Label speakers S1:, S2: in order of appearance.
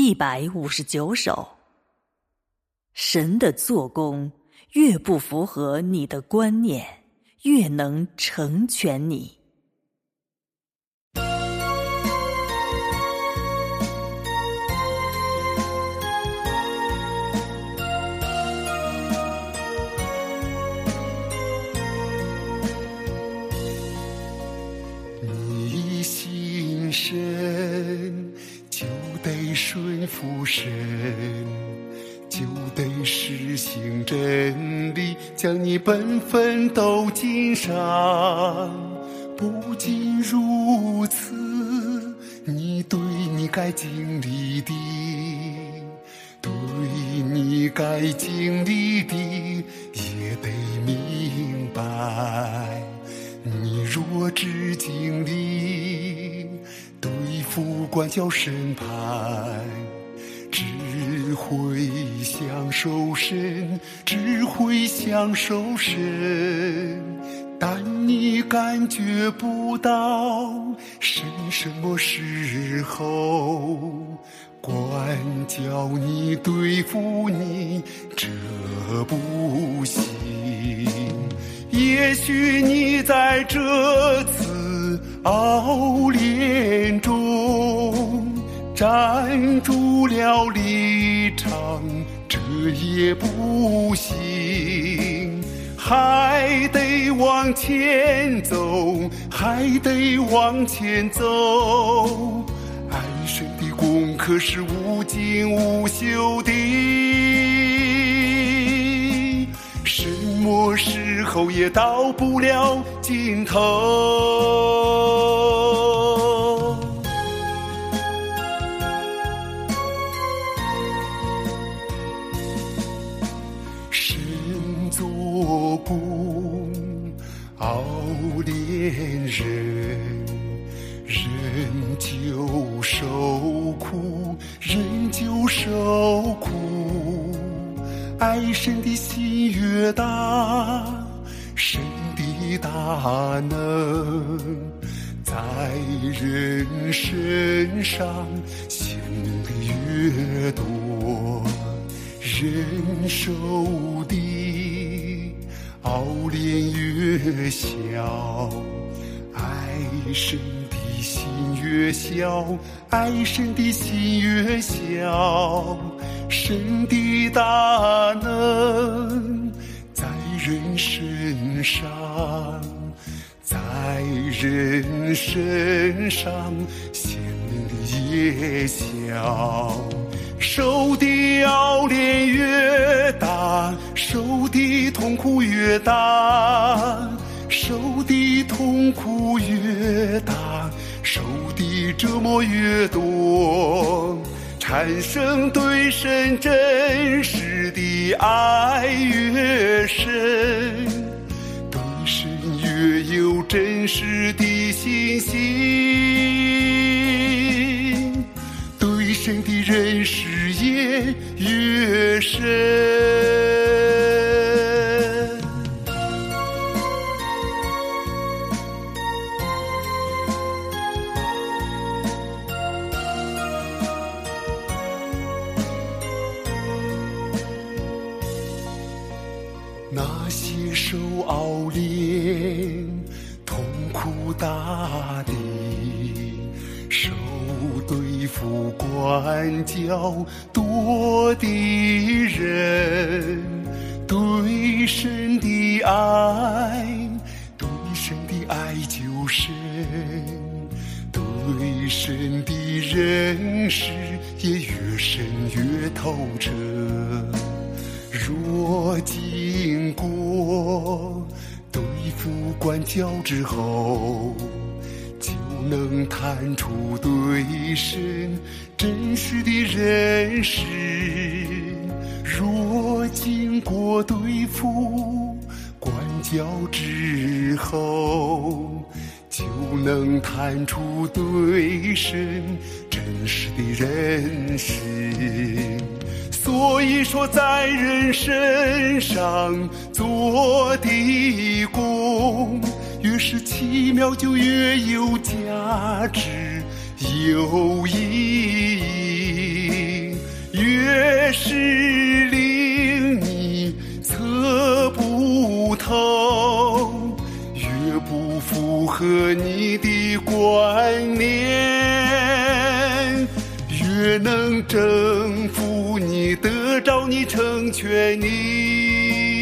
S1: 一百五十九首。神的做工越不符合你的观念，越能成全你。
S2: 顺服神，就得实行真理，将你本分都尽上。不仅如此，你对你该经历的，对你该经历的，也得明白。你若只经历对付管教审判，会享受神，只会享受神，但你感觉不到神什么时候管教你、对付你，这不行。也许你在这次熬炼中站住了立场，这也不行，还得往前走，还得往前走。爱神的功课是无尽无休的。什么时候也到不了尽头。苦熬炼人，人就受苦，人就受苦。爱神的心越大，神的大能在人身上显得越多，人受的宝炼越小，爱神的心越小，爱神的心越小。神的大能在人身上，在人身上显明的也小。受的熬炼越大，受的痛苦越大，受的痛苦越大，受的折磨越多。产生对神真实的爱越深，对神越有真实的信心，那些受熬炼、痛苦大的，受对付管教多的人，对神的爱，对神的爱就深，对神的认识也越深越透彻。若即过对付管教之后，就能探出对神真实的认识。若经过对付管教之后，就能探出对神真实的认识。所以说，在人身上做的功，越是奇妙就越有价值，有意义，越是令你测不透，越不符合你的观念，越能征服。找，你，成全你。